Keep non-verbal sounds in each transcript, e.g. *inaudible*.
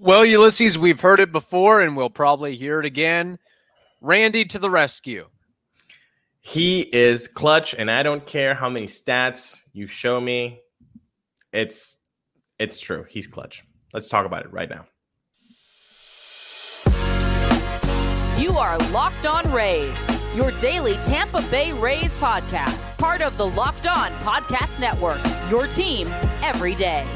Well, Ulises, we've heard it before and we'll probably hear it again. Randy to the rescue. He is clutch, and I don't care how many stats you show me. It's it's true. He's clutch. Let's talk about it right now. You are Locked On Rays, your daily Tampa Bay Rays podcast, part of the Locked On Podcast Network. Your team every day.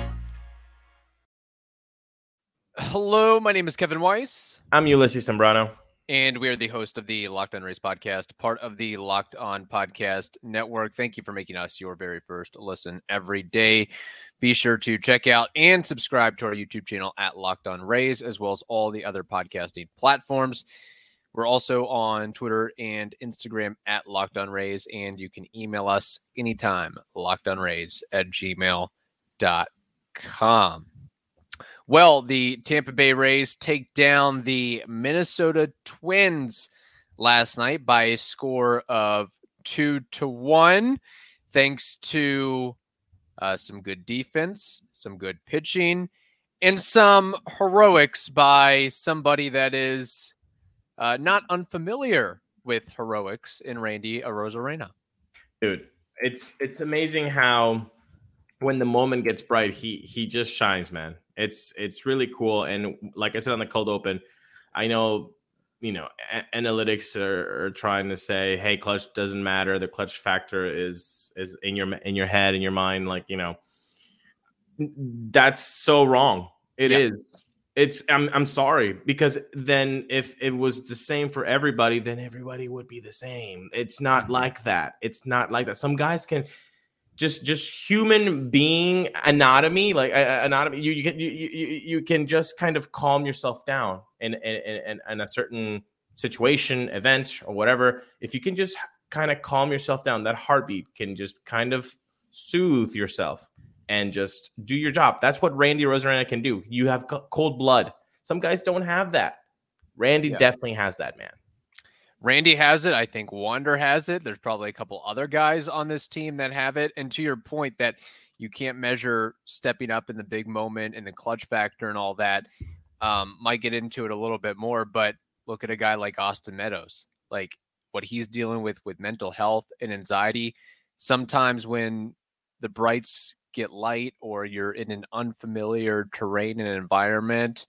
Hello, my name is Kevin Weiss. I'm Ulises Sambrano. And we are the host of the Locked On Rays podcast, part of the Locked On Podcast Network. Thank you for making us your very first listen every day. Be sure to check out and subscribe to our YouTube channel at Locked On Rays, as well as all the other podcasting platforms. We're also on Twitter and Instagram at Locked On Rays, and you can email us anytime, lockedonrays at gmail.com. Well, the Tampa Bay Rays take down the Minnesota Twins last night by a score of two to one, thanks to uh, some good defense, some good pitching, and some heroics by somebody that is uh, not unfamiliar with heroics in Randy Arozarena. Dude, it's it's amazing how when the moment gets bright, he he just shines, man. It's it's really cool. And like I said on the cold open, I know you know a- analytics are, are, trying to say, hey, clutch doesn't matter. The clutch factor is is in your in your head, in your mind. Like you know, that's so wrong. It yeah. is. It's I'm I'm sorry because then if it was the same for everybody, then everybody would be the same. It's not mm-hmm. like that. It's not like that. Some guys can just just human being anatomy like uh, anatomy you, you can you, you, you can just kind of calm yourself down in in, in in a certain situation event or whatever. If you can just kind of calm yourself down that heartbeat can just kind of soothe yourself and just do your job. That's what randy arozarena can do. You have cold blood. Some guys don't have that. Randy yeah. definitely has that man Randy has it. I think Wander has it. There's probably a couple other guys on this team that have it. And to your point that you can't measure stepping up in the big moment and the clutch factor and all that, um, might get into it a little bit more. But look at a guy like Austin Meadows, like what he's dealing with with mental health and anxiety. Sometimes when the brights get light or you're in an unfamiliar terrain and environment,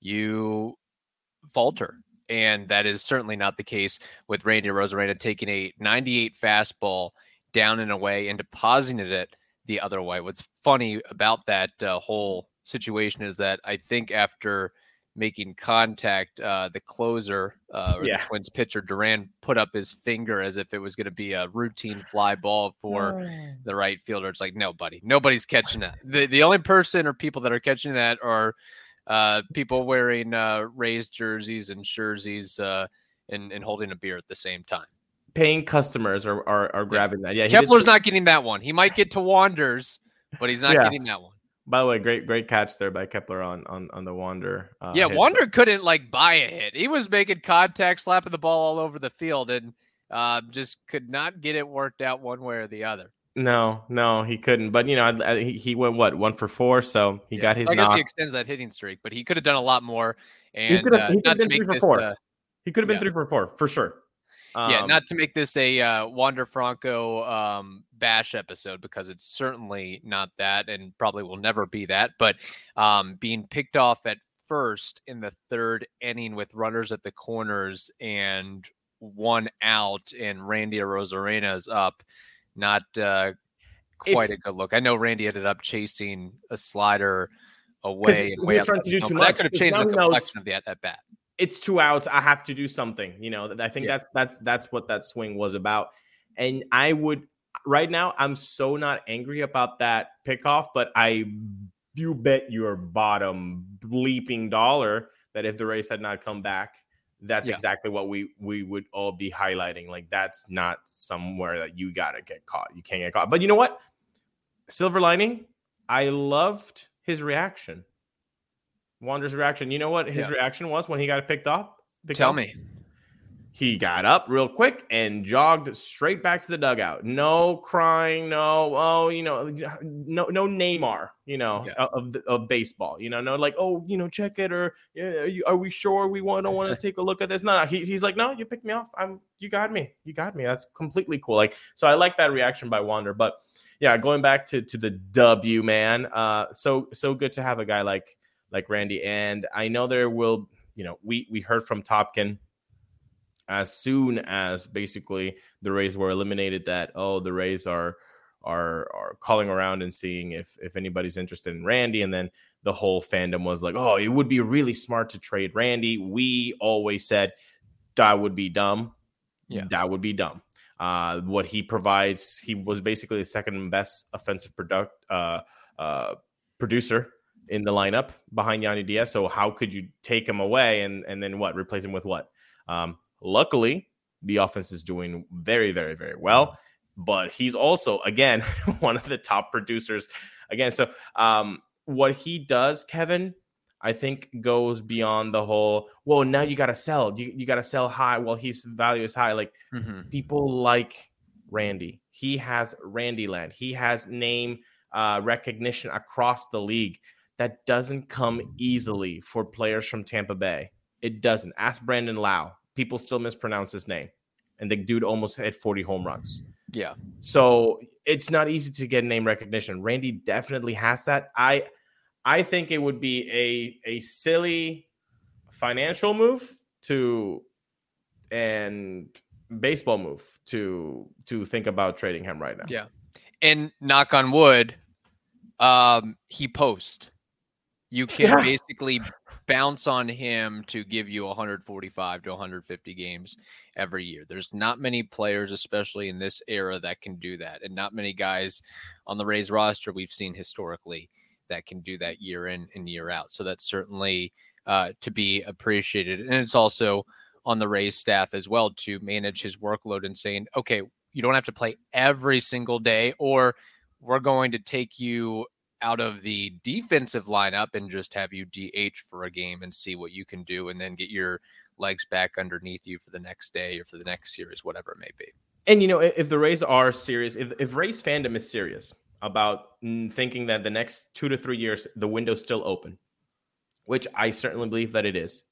you falter and that is certainly not the case with Randy Arozarena taking a 98 fastball down and away and depositing it the other way. What's funny about that uh, whole situation is that I think after making contact, uh, the closer uh, or yeah. the Twins pitcher Duran put up his finger as if it was going to be a routine fly ball for oh. the right fielder. It's like nobody, nobody's catching that. The the only person or people that are catching that are uh, people wearing uh, raised jerseys and jerseys uh, and, and holding a beer at the same time. Paying customers are, are, are grabbing yeah. that. Yeah, Kepler's not getting that one. He might get to Wanders, but he's not yeah. getting that one. By the way, great great catch there by Kepler on on, on the Wander. Uh, yeah, hit. Wander couldn't like buy a hit. He was making contact, slapping the ball all over the field, and uh, just could not get it worked out one way or the other. No, no, he couldn't. But you know, I, I, he went what one for four, so he yeah. got his. I guess knock. he extends that hitting streak, but he could have done a lot more. And he could have, uh, been three for four. Uh, he could have been yeah. three for four for sure. Um, yeah, not to make this a uh, Wander Franco um, bash episode because it's certainly not that, and probably will never be that. But um, being picked off at first in the third inning with runners at the corners and one out, and Randy Arozarena's up not uh, quite if, a good look. I know Randy ended up chasing a slider away and way trying to do too much. That could have changed the complexion of the at, bat. It's two outs. I have to do something. You know, I think yeah. that's that's that's what that swing was about. And I would right now, I'm so not angry about that pickoff, but I you bet your bottom bleeping dollar that if the Rays had not come back, that's yeah. exactly what we we would all be highlighting. Like that's not somewhere that you gotta get caught. You can't get caught. But you know what? Silver lining. I loved his reaction. Wander's reaction. You know what his yeah. reaction was when he got picked up? Picked Tell up? me. He got up real quick and jogged straight back to the dugout. No crying, no, oh, you know, no, no Neymar, you know, yeah. of of baseball. You know, no, like, oh, you know, check it or yeah, are, you, are we sure we want to want to take a look at this? No, he, he's like, no, you picked me off. I'm, you got me, you got me. That's completely cool. Like, so I like that reaction by Wander, but yeah, going back to to the W man, uh, so so good to have a guy like like Randy, and I know there will, you know, we we heard from Topkin as soon as basically the Rays were eliminated that oh the Rays are are are calling around and seeing if if anybody's interested in Randy. And then the whole fandom was like oh it would be really smart to trade Randy. We always said that would be dumb. Yeah. That would be dumb. Uh, what he provides he was basically the second best offensive product uh, uh, producer in the lineup behind Yandy Diaz. So how could you take him away and and then what? Replace him with what? Um, Luckily, the offense is doing very, very, very well. But he's also, again, *laughs* one of the top producers. Again, so um, what he does, Kevin, I think goes beyond the whole, well, now you got to sell. You, you got to sell high while his value is high. Like mm-hmm. people like Randy. He has Randy land. He has name uh, recognition across the league that doesn't come easily for players from Tampa Bay. It doesn't. Ask Brandon Lowe people still mispronounce his name. And the dude almost hit 40 home runs. Yeah. So it's not easy to get name recognition. Randy definitely has that. I I think it would be a a silly financial move to and baseball move to to think about trading him right now. Yeah. And knock on wood, um, he post. You *laughs* can yeah. basically bounce on him to give you 145 to 150 games every year. There's not many players, especially in this era, that can do that, and not many guys on the Rays roster we've seen historically that can do that year in and year out. So that's certainly uh, to be appreciated, and it's also on the Rays staff as well to manage his workload and saying, okay, you don't have to play every single day, or we're going to take you out of the defensive lineup and just have you DH for a game and see what you can do and then get your legs back underneath you for the next day or for the next series, whatever it may be. And you know, if the Rays are serious, if, if Rays fandom is serious about thinking that the next two to three years the window's still open, which I certainly believe that it is,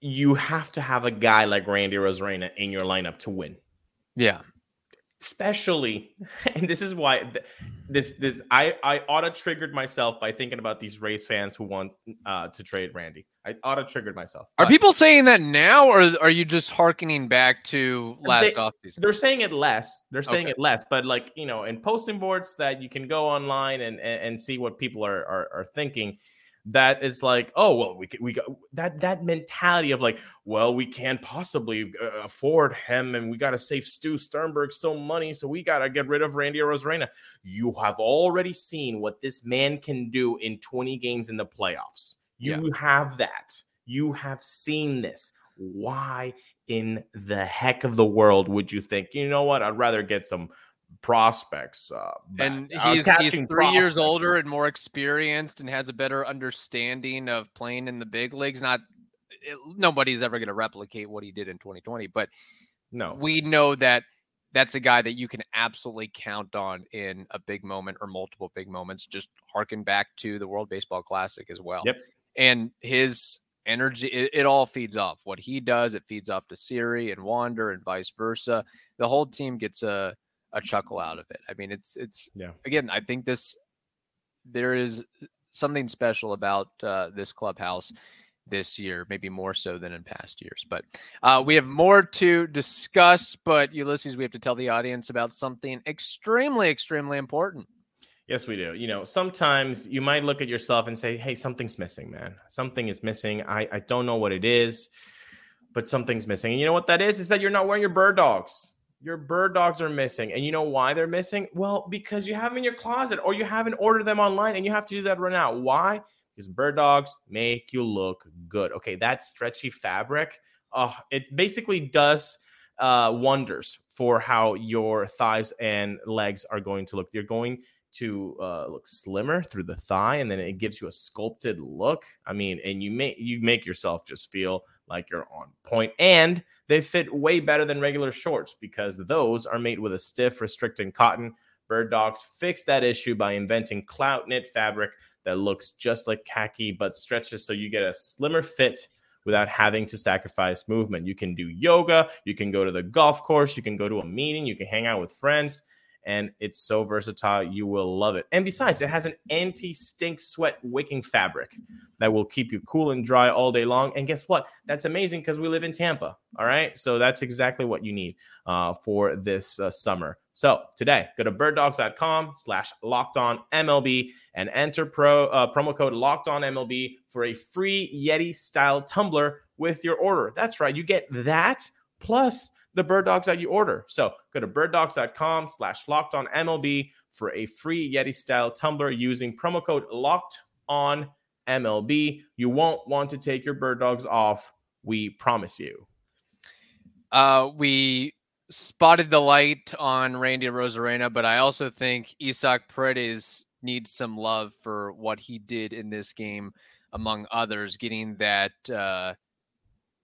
you have to have a guy like Randy Arozarena in your lineup to win. Yeah especially *laughs* and this is why this this i i auto triggered myself by thinking about these Rays fans who want uh to trade randy. I auto triggered myself are people saying that now or are you just harkening back to last they, offseason? they're saying it less. They're saying okay. it less but like you know in posting boards that you can go online and and, and see what people are, are are thinking that is like, oh well, we we got that that mentality of like, well, we can't possibly uh, afford him, and we got to save Stu Sternberg so money, so we got to get rid of Randy Arozarena. You have already seen what this man can do in 20 games in the playoffs. You yeah. have that. You have seen this. Why in the heck of the world would you think? You know what? I'd rather get some prospects. Uh, and he's, uh, he's three prospects. years older and more experienced and has a better understanding of playing in the big leagues. Not it, nobody's ever going to replicate what he did in 2020, but no, we know that that's a guy that you can absolutely count on in a big moment or multiple big moments. Just harken back to the World Baseball Classic as well. Yep. And his energy, it, it all feeds off what he does. It feeds off to Siri and Wander and vice versa. The whole team gets a a chuckle out of it. I mean, it's it's yeah. Again, I think this there is something special about uh, this clubhouse this year, maybe more so than in past years. But uh, we have more to discuss. But Ulises, we have to tell the audience about something extremely, extremely important. Yes, we do. You know, sometimes you might look at yourself and say, "Hey, something's missing, man. Something is missing. I I don't know what it is." But something's missing. And you know what that is? Is that you're not wearing your bird dogs your bird dogs are missing. And you know why they're missing? Well, because you have them in your closet or you haven't ordered them online and you have to do that right now. Why? Because bird dogs make you look good. Okay, that stretchy fabric, uh, it basically does uh, wonders for how your thighs and legs are going to look. You're going to uh, look slimmer through the thigh, and then it gives you a sculpted look. I mean, and you make you make yourself just feel like you're on point. And they fit way better than regular shorts because those are made with a stiff, restricting cotton. Bird Dogs fixed that issue by inventing clout knit fabric that looks just like khaki but stretches so you get a slimmer fit without having to sacrifice movement. You can do yoga, you can go to the golf course, you can go to a meeting, you can hang out with friends and it's so versatile. You will love it. And besides, it has an anti stink sweat wicking fabric that will keep you cool and dry all day long. And guess what? That's amazing because we live in Tampa. All right. So that's exactly what you need uh, for this uh, summer. So today, go to birddogs.com slash locked on MLB and enter pro uh, promo code locked on MLB for a free Yeti style tumbler with your order. That's right. You get that plus the bird dogs that you order. So go to birddogs.com slash locked on MLB for a free Yeti style tumbler using promo code locked on MLB. You won't want to take your bird dogs off. We promise you. Uh, we spotted the light on Randy Arozarena, but I also think Isaac Paredes needs some love for what he did in this game, among others, getting that uh,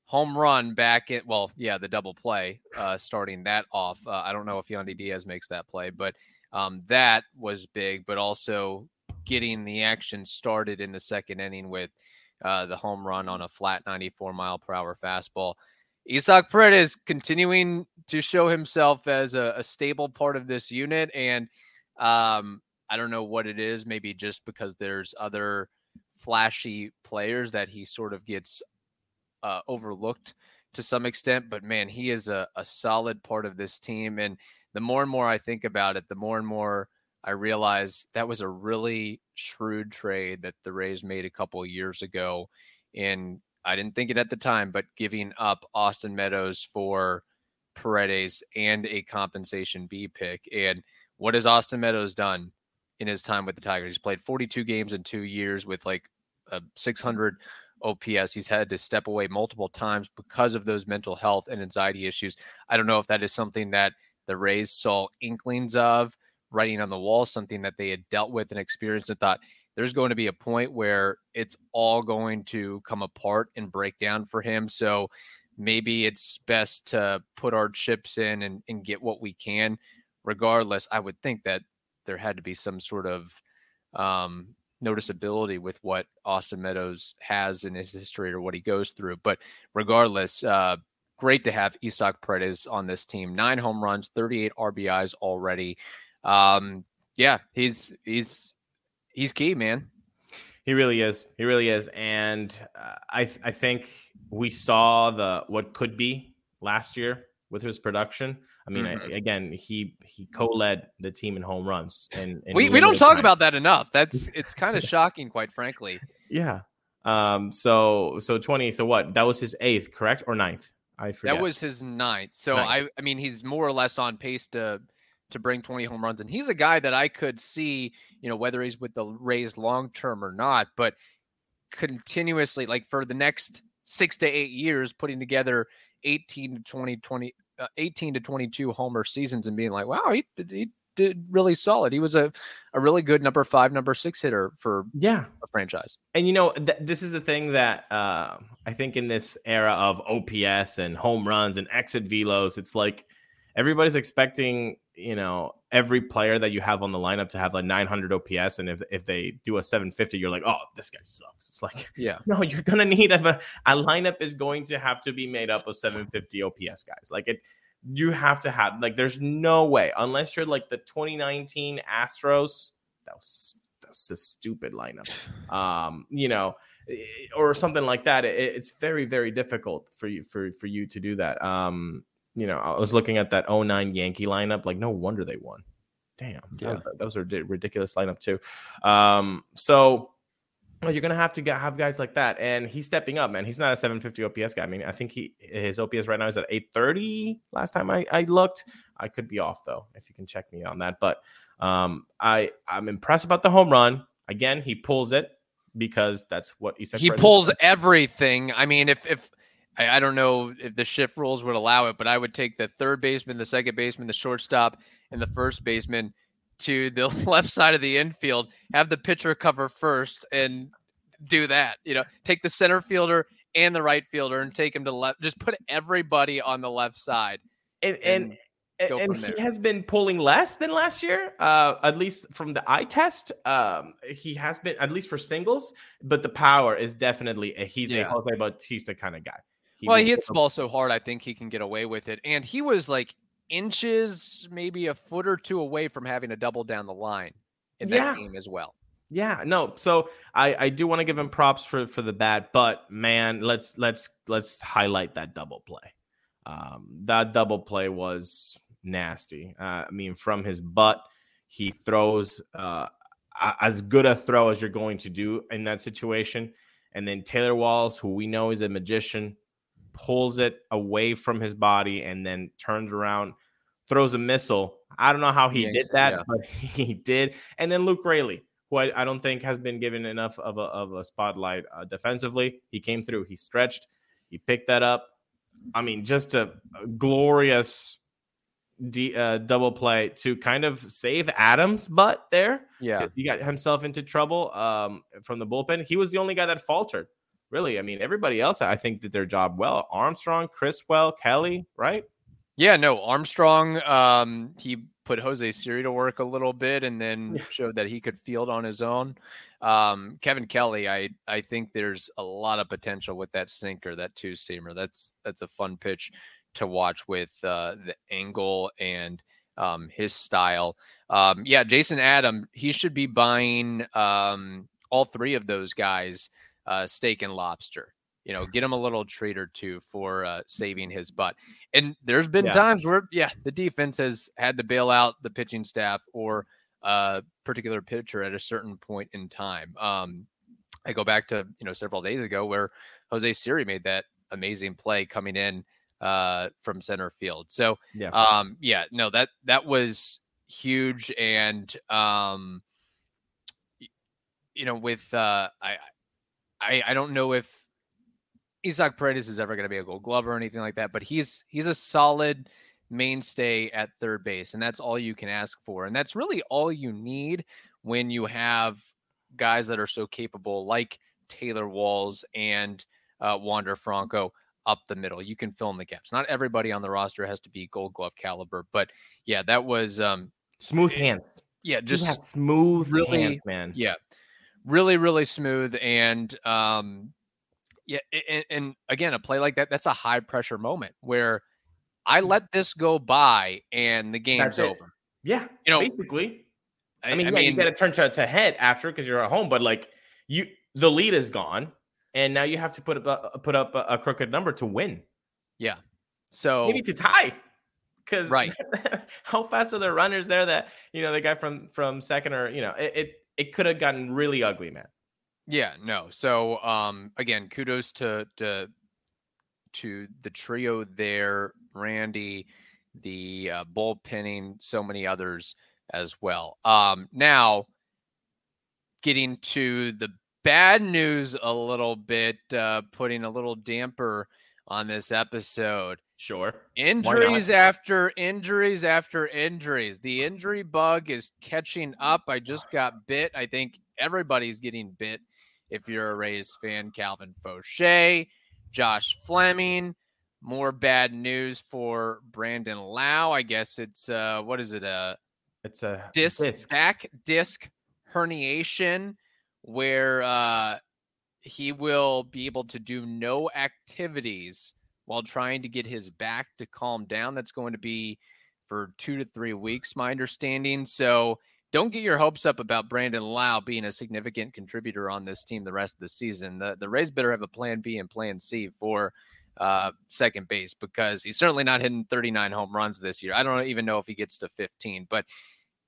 home run back at well, yeah, the double play, uh, starting that off. Uh, I don't know if Yandy Diaz makes that play, but um, that was big. But also getting the action started in the second inning with uh, the home run on a flat 94 mile per hour fastball. Isaac Paredes continuing to show himself as a, a stable part of this unit, and um, I don't know what it is. Maybe just because there's other flashy players that he sort of gets uh, overlooked to some extent, but man, he is a, a solid part of this team. And the more and more I think about it, the more and more I realize that was a really shrewd trade that the Rays made a couple years ago. And I didn't think it at the time, but giving up Austin Meadows for Paredes and a compensation B pick. And what has Austin Meadows done in his time with the Tigers? He's played 42 games in two years with like a 600 OPS. He's had to step away multiple times because of those mental health and anxiety issues. I don't know if that is something that the Rays saw inklings of writing on the wall, something that they had dealt with and experienced and thought there's going to be a point where it's all going to come apart and break down for him. So maybe it's best to put our chips in and, and get what we can. Regardless, I would think that there had to be some sort of um, noticeability with what Austin Meadows has in his history or what he goes through. But regardless, uh, great to have Isaac Paredes on this team. Nine home runs, 38 RBIs already. Um, yeah, he's he's he's key, man. He really is. He really is. And uh, I th- I think we saw the what could be last year with his production. I mean, mm-hmm. I, again, he he co-led the team in home runs, and, we we don't talk time. about that enough. That's *laughs* it's kind of shocking, quite frankly. Yeah. Um. So so twenty. So what? That was his eighth, correct, or ninth? I forget. That was his ninth. So ninth. I I mean, he's more or less on pace to to bring 20 home runs, and he's a guy that I could see, you know, whether he's with the Rays long term or not, but continuously, like for the next six to eight years, putting together 18 to 20, 20 uh, 18 to 22 homer seasons and being like, wow, he, he did really solid. He was a, a really good number five, number six hitter for yeah a franchise. And you know, th- this is the thing that uh, I think in this era of OPS and home runs and exit velos, it's like everybody's expecting you know every player that you have on the lineup to have like 900 OPS, and if if they do a 750, you're like, oh, this guy sucks. It's like, *laughs* yeah, no, you're gonna need a a lineup is going to have to be made up of 750 OPS guys. Like it, you have to have like, there's no way unless you're like the 2019 Astros. That was that's a stupid lineup. *sighs* Um, you know, or something like that. It, it's very very difficult for you for for you to do that. Um, you know, I was looking at that 09 Yankee lineup. Like, no wonder they won. Damn, yeah. that, was, a ridiculous lineup too. Um, so you're gonna have to get, have guys like that, and he's stepping up, man. He's not a 750 OPS guy. I mean, I think he his OPS right now is at 830. Last time I, I looked, I could be off though. If you can check me on that, but um, I I'm impressed about the home run. Again, he pulls it because that's what he said. He pulls everything. I mean, if if I, I, don't know if the shift rules would allow it, but I would take the third baseman, the second baseman, the shortstop, and the first baseman to the *laughs* left side of the infield, have the pitcher cover first, and do that. You know, take the center fielder and the right fielder and take him to the left. Just put everybody on the left side. And and and, and he has been pulling less than last year, uh, at least from the eye test. Um, he has been at least for singles, but the power is definitely a, he's yeah. a Jose Bautista kind of guy. He well, he hits the ball so hard, I think he can get away with it. And he was like inches, maybe a foot or two away from having a double down the line in that yeah. game as well. Yeah, no. So I I do want to give him props for for the bat, but man, let's let's let's highlight that double play. Um, that double play was nasty. Uh, I mean, from his butt, he throws uh, as good a throw as you're going to do in that situation. And then Taylor Walls, who we know is a magician, pulls it away from his body and then turns around, throws a missile. I don't know how he did that, yeah. but *laughs* he did. And then Luke Raley, who I, I, don't think has been given enough of a, of a spotlight uh, defensively. He came through, he stretched, he picked that up. I mean, just a, a glorious D, uh, double play to kind of save Adams' butt there. Yeah, he got himself into trouble um, from the bullpen. He was the only guy that faltered. Really, I mean, everybody else I think did their job well. Armstrong, Criswell, Kelly, right? Yeah, no, Armstrong. Um, he put Jose Siri to work a little bit, and then *laughs* showed that he could field on his own. Um, Kevin Kelly, I I think there's a lot of potential with that sinker, that two seamer. That's that's a fun pitch to watch with uh, the angle and um, his style. Um, yeah, Jason Adam, he should be buying um, all three of those guys uh, steak and lobster. You know, get him a little treat or two for uh, saving his butt. And there's been yeah. times where, yeah, the defense has had to bail out the pitching staff or a particular pitcher at a certain point in time. Um, I go back to you know several days ago where Jose Siri made that amazing play coming in uh, from center field. So yeah, um, yeah, no, that that was huge, and um, you know, with uh, I, I, I don't know if Isaac Paredes is ever going to be a Gold Glove or anything like that, but he's he's a solid mainstay at third base, and that's all you can ask for, and that's really all you need when you have guys that are so capable, like Taylor Walls and uh, Wander Franco up the middle. You can fill in the gaps. Not everybody on the roster has to be Gold Glove caliber, but yeah, that was um, smooth hands. Yeah, just smooth really, hands, man. Yeah, really, really smooth, and um, yeah, and, and again, a play like that, that's a high pressure moment where I mm. let this go by and the game's over. Yeah, you know, basically. I, I mean, I yeah, mean, you got to turn to, to head after because you're at home, but like you, the lead is gone and now you have to put up a, put up a, a crooked number to win. Yeah. So maybe to tie. Because right, *laughs* how fast are the runners there? That you know the guy from from second or you know it it, it could have gotten really ugly, man. Yeah, no. So um again, kudos to to to the trio there, Randy, the uh, bullpenning, so many others as well. Um now getting to the bad news a little bit, uh, putting a little damper on this episode. Sure. Injuries after injuries after injuries. The injury bug is catching up. I just *sighs* got bit. I think everybody's getting bit. If you're a Rays fan, Calvin Faucher, Josh Fleming. More bad news for Brandon Lowe. I guess it's uh what is it? Uh it's a disc, disc. back disc herniation where uh, he will be able to do no activities while trying to get his back to calm down. That's going to be for two to three weeks, my understanding. So don't get your hopes up about Brandon Lowe being a significant contributor on this team the rest of the season. The the Rays better have a plan B and plan C for uh, second base because he's certainly not hitting 39 home runs this year. I don't even know if he gets to 15, but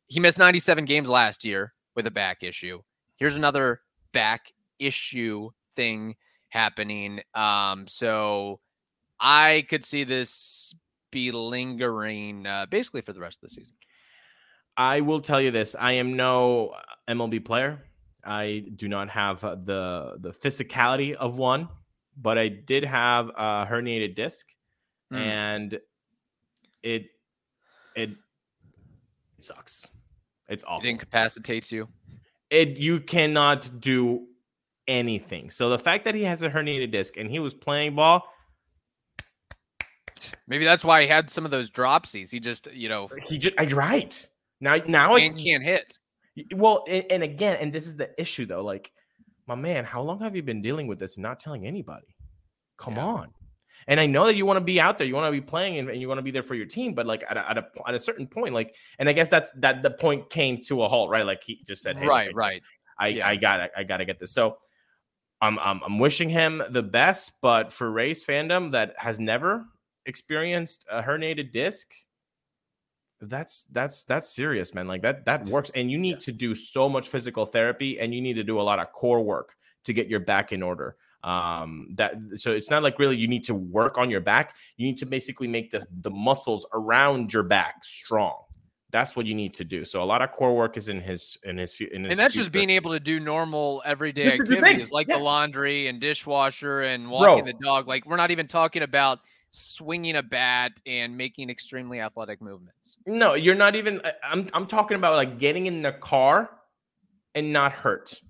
he missed 97 games last year with a back issue here's another back issue thing happening. Um, so I could see this be lingering uh, basically for the rest of the season. I will tell you this: I am no MLB player. I do not have the the physicality of one, but I did have a herniated disc, mm. and it it it sucks. It's awful. It incapacitates you it you cannot do anything. So the fact that he has a herniated disc and he was playing ball, maybe that's why he had some of those dropsies. He just, you know, he just I right now now and can't hit. Well, and, and again, and this is the issue though. Like, my man, how long have you been dealing with this and not telling anybody? Come yeah. on. And I know that you want to be out there, you want to be playing, and, and you want to be there for your team. But like at a, at a at a certain point, like, and I guess that's that the point came to a halt, right? Like he just said, hey, right, okay, right. I yeah. I got I got to get this. So I'm, I'm I'm wishing him the best, but for Rays fandom that has never experienced a herniated disc, that's that's that's serious, man. Like that that works, and you need yeah. to do so much physical therapy, and you need to do a lot of core work to get your back in order um that so it's not like really you need to work on your back you need to basically make the the muscles around your back strong that's what you need to do so a lot of core work is in his in his in his and that's future. just being able to do normal everyday just activities like yeah. the laundry and dishwasher and walking Bro. the dog like we're not even talking about swinging a bat and making extremely athletic movements no you're not even i'm i'm talking about like getting in the car and not hurt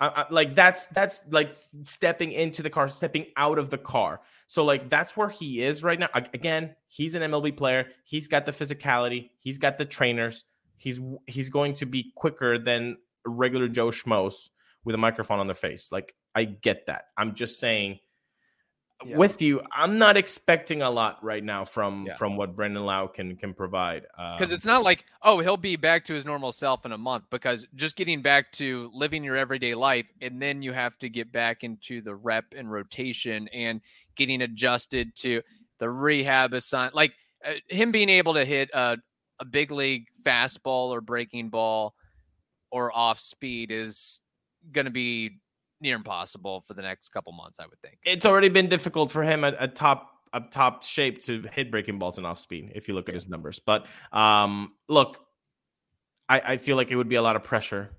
I, I, like that's that's like stepping into the car, stepping out of the car. So like that's where he is right now. Again, he's an MLB player. He's got the physicality. He's got the trainers. He's he's going to be quicker than regular Joe Schmoes with a microphone on their face. Like I get that. I'm just saying yeah. with you, I'm not expecting a lot right now from yeah. from what Brandon Lowe can can provide. Because um, it's not like oh he'll be back to his normal self in a month. Because just getting back to living your everyday life, and then you have to get back into the rep and rotation and getting adjusted to the rehab assign. Like uh, him being able to hit a a big league fastball or breaking ball or off speed is going to be near impossible for the next couple months, I would think. It's already been difficult for him at, at top a top shape to hit breaking balls and off speed if you look yeah. at his numbers. But um, look, I, I feel like it would be a lot of pressure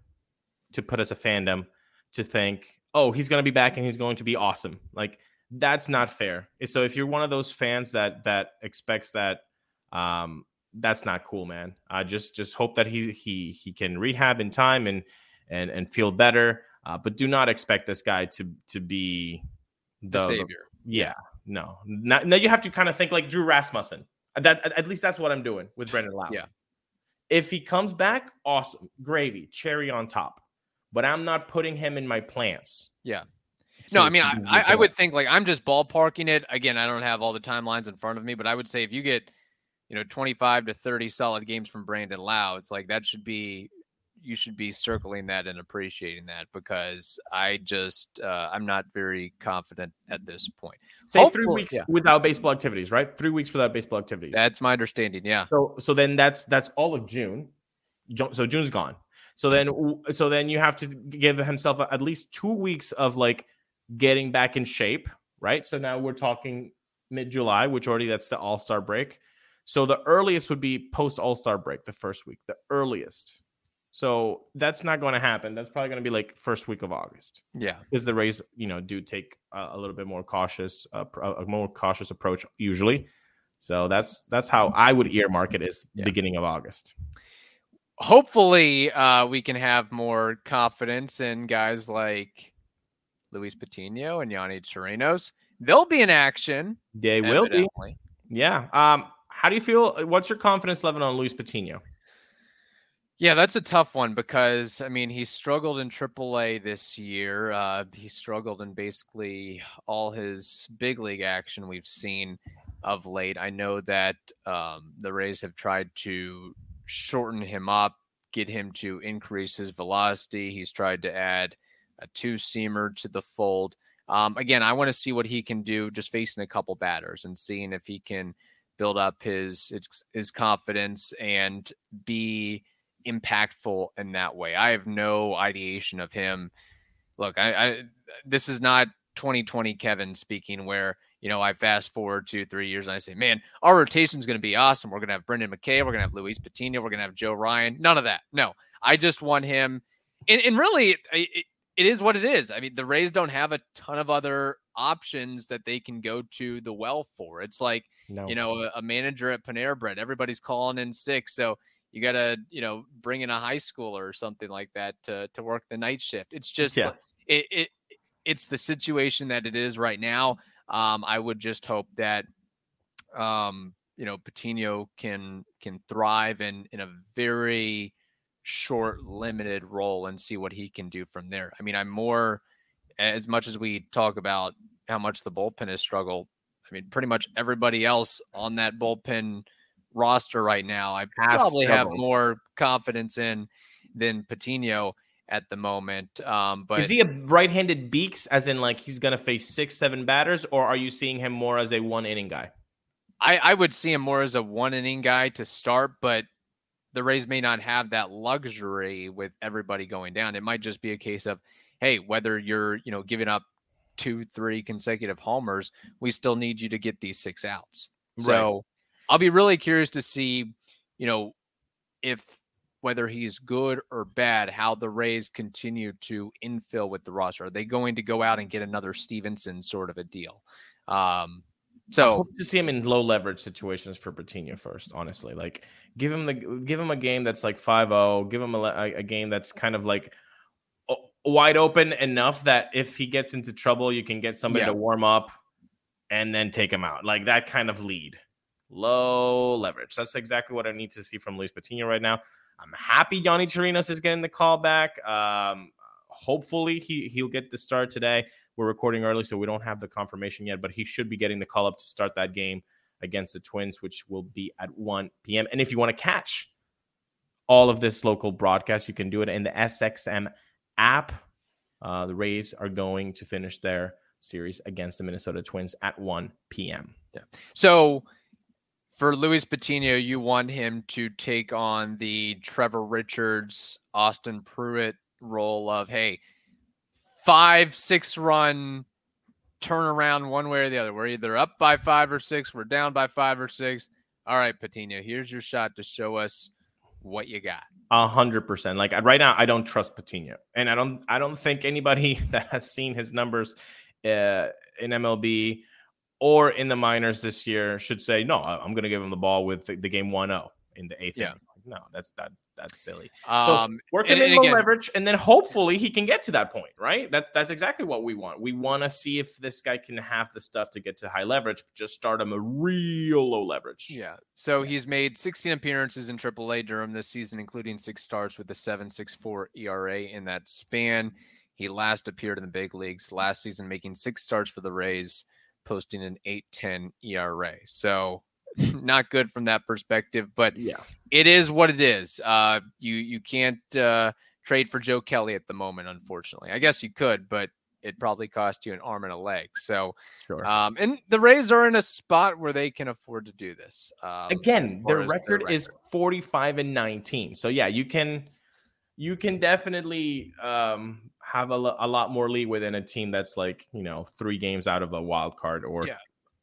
to put as a fandom to think, oh, he's going to be back and he's going to be awesome. Like that's not fair. So if you're one of those fans that that expects that, um, that's not cool, man. I just just hope that he he he can rehab in time and and and feel better. Uh, but do not expect this guy to to be the, the savior. The, yeah, no. Now, now you have to kind of think like Drew Rasmussen. That at least that's what I'm doing with Brandon Lowe. Yeah. If he comes back, awesome, gravy, cherry on top. But I'm not putting him in my plans. Yeah. No, I mean, I, I would think like I'm just ballparking it. Again, I don't have all the timelines in front of me, but I would say if you get, you know, 25 to 30 solid games from Brandon Lowe, it's like that should be you should be circling that and appreciating that because I just uh, I'm not very confident at this point. Say Hopefully, three weeks yeah. without baseball activities, right? Three weeks without baseball activities. That's my understanding. Yeah. So so then that's that's all of June. So June's gone. So then so then you have to give himself at least two weeks of like getting back in shape, right? So now we're talking mid July, which already that's the All Star break. So the earliest would be post All Star break, the first week, the earliest. So that's not going to happen. That's probably going to be like first week of August. Yeah, because the Rays, you know, do take a, a little bit more cautious, uh, a more cautious approach usually. So that's that's how I would earmark it is yeah. beginning of August. Hopefully, uh, we can have more confidence in guys like Luis Patino and Yonny Chirinos. They'll be in action. They evidently. will be. Yeah. Um. How do you feel? What's your confidence level on Luis Patino? Yeah, that's a tough one because I mean he struggled in AAA this year. Uh, he struggled in basically all his big league action we've seen of late. I know that um, the Rays have tried to shorten him up, get him to increase his velocity. He's tried to add a two seamer to the fold. Um, again, I want to see what he can do just facing a couple batters and seeing if he can build up his his, his confidence and be impactful in that way. I have no ideation of him. Look, I, I this is not 2020 Kevin speaking where you know I fast forward two three years and I say, man, our rotation is going to be awesome. We're going to have Brendan McKay, we're going to have Luis Patino, we're going to have Joe Ryan. None of that. No, I just want him. And, and really, it, it is what it is. I mean, the Rays don't have a ton of other options that they can go to the well for. It's like no. you know a, a manager at Panera Bread. Everybody's calling in sick, so you got to you know bring in a high schooler or something like that to to work the night shift it's just yeah. it, it it's the situation that it is right now. Um, I would just hope that um, you know Patino can can thrive in in a very short limited role and see what he can do from there. I mean, I'm more as much as we talk about how much the bullpen has struggled. I mean, pretty much everybody else on that bullpen roster right now, I probably have more confidence in than Patino at the moment. Um, but is he a right-handed Beeks, as in like he's going to face six, seven batters, or are you seeing him more as a one inning guy? I, I would see him more as a one inning guy to start, but the Rays may not have that luxury with everybody going down. It might just be a case of, hey, whether you're you know giving up two, three consecutive homers, we still need you to get these six outs. Right. So I'll be really curious to see, you know, if whether he's good or bad, how the Rays continue to infill with the roster. Are they going to go out and get another Stephenson sort of a deal? Um, so to see him in low leverage situations for Patino first, honestly. Like give him the give him a game that's like 5-0, give him a, a game that's kind of like wide open enough that if he gets into trouble, you can get somebody yeah. to warm up and then take him out. Like that kind of lead. Low leverage. That's exactly what I need to see from Luis Patino right now. I'm happy Yonny Chirinos is getting the call back. Um, hopefully he he'll get the start today. We're recording early, so we don't have the confirmation yet, but he should be getting the call up to start that game against the Twins, which will be at 1 p.m. And if you want to catch all of this local broadcast, you can do it in the SXM app. Uh, the Rays are going to finish their series against the Minnesota Twins at 1 p.m. Yeah. So for Luis Patino, you want him to take on the Trevor Richards, Austin Pruitt role of, hey, five, six run turnaround one way or the other. We're either up by five or six, we're down by five or six. All right, Patino, here's your shot to show us what you got. A hundred percent. Like right now, I don't trust Patino, and I don't. I don't think anybody *laughs* that has seen his numbers uh, in MLB or in the minors this year should say no. I'm going to give him the ball with the, the game 1-0 in the eighth. Yeah. Inning. No, that's that that's silly. Um, so work him in again, leverage, and then hopefully he can get to that point, right? That's that's exactly what we want. We want to see if this guy can have the stuff to get to high leverage. but Just start him a real low leverage. Yeah. So he's made 16 appearances in AAA Durham this season, including six starts with a 7.64 ERA in that span. He last appeared in the big leagues last season, making six starts for the Rays, posting an 8.10 ERA. So *laughs* not good from that perspective. But yeah, it is what it is. Uh, you you can't uh, trade for Joe Kelly at the moment, unfortunately. I guess you could, but it probably cost you an arm and a leg. So, sure. um, and the Rays are in a spot where they can afford to do this. Um, Again, their record, their record, is 45 and 19. So yeah, you can you can definitely um, have a, a lot more lead within a team that's like you know three games out of a wild card or yeah.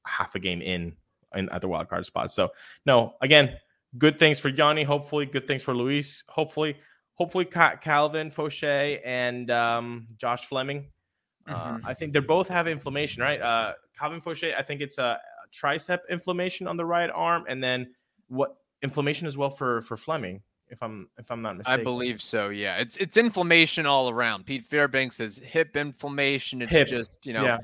half a game in in, at the wild card spot. So no, again, good things for Yonny. Hopefully, good things for Luis. Hopefully, hopefully Calvin Faucher and um, Josh Fleming. Uh, mm-hmm. I think they both have inflammation, right? Uh, Calvin Faucher, I think it's a, a tricep inflammation on the right arm, and then what inflammation as well for for Fleming if I'm if I'm not mistaken. I believe so. Yeah, it's it's inflammation all around. Pete Fairbanks says hip inflammation. It's hip. just you know, yeah.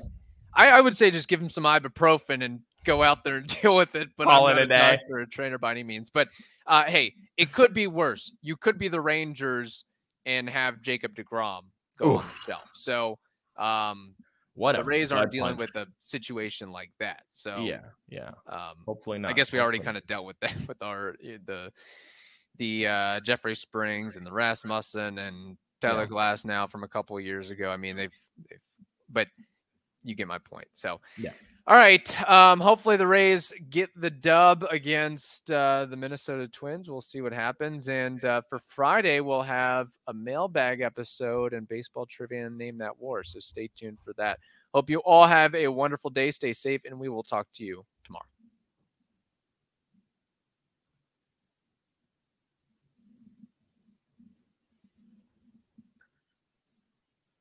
I, I would say just give him some ibuprofen and go out there and *laughs* deal with it. But Call I'm not a, a doctor or a trainer by any means. But uh, hey, it could be worse. You could be the Rangers and have Jacob Degrom go on the shelf. So um, what the Rays aren't dealing punch. with a situation like that. So yeah, yeah. Um, Hopefully not. I guess we already kind of dealt with that *laughs* with our eh, the the uh, Jeffrey Springs and the Rasmussen and Tyler yeah. Glasnow from a couple of years ago. I mean, they've, they've but you get my point. So yeah. All right. Um, hopefully the Rays get the dub against uh, the Minnesota Twins. We'll see what happens. And uh, for Friday, we'll have a mailbag episode and baseball trivia and name that war. So stay tuned for that. Hope you all have a wonderful day. Stay safe, and we will talk to you.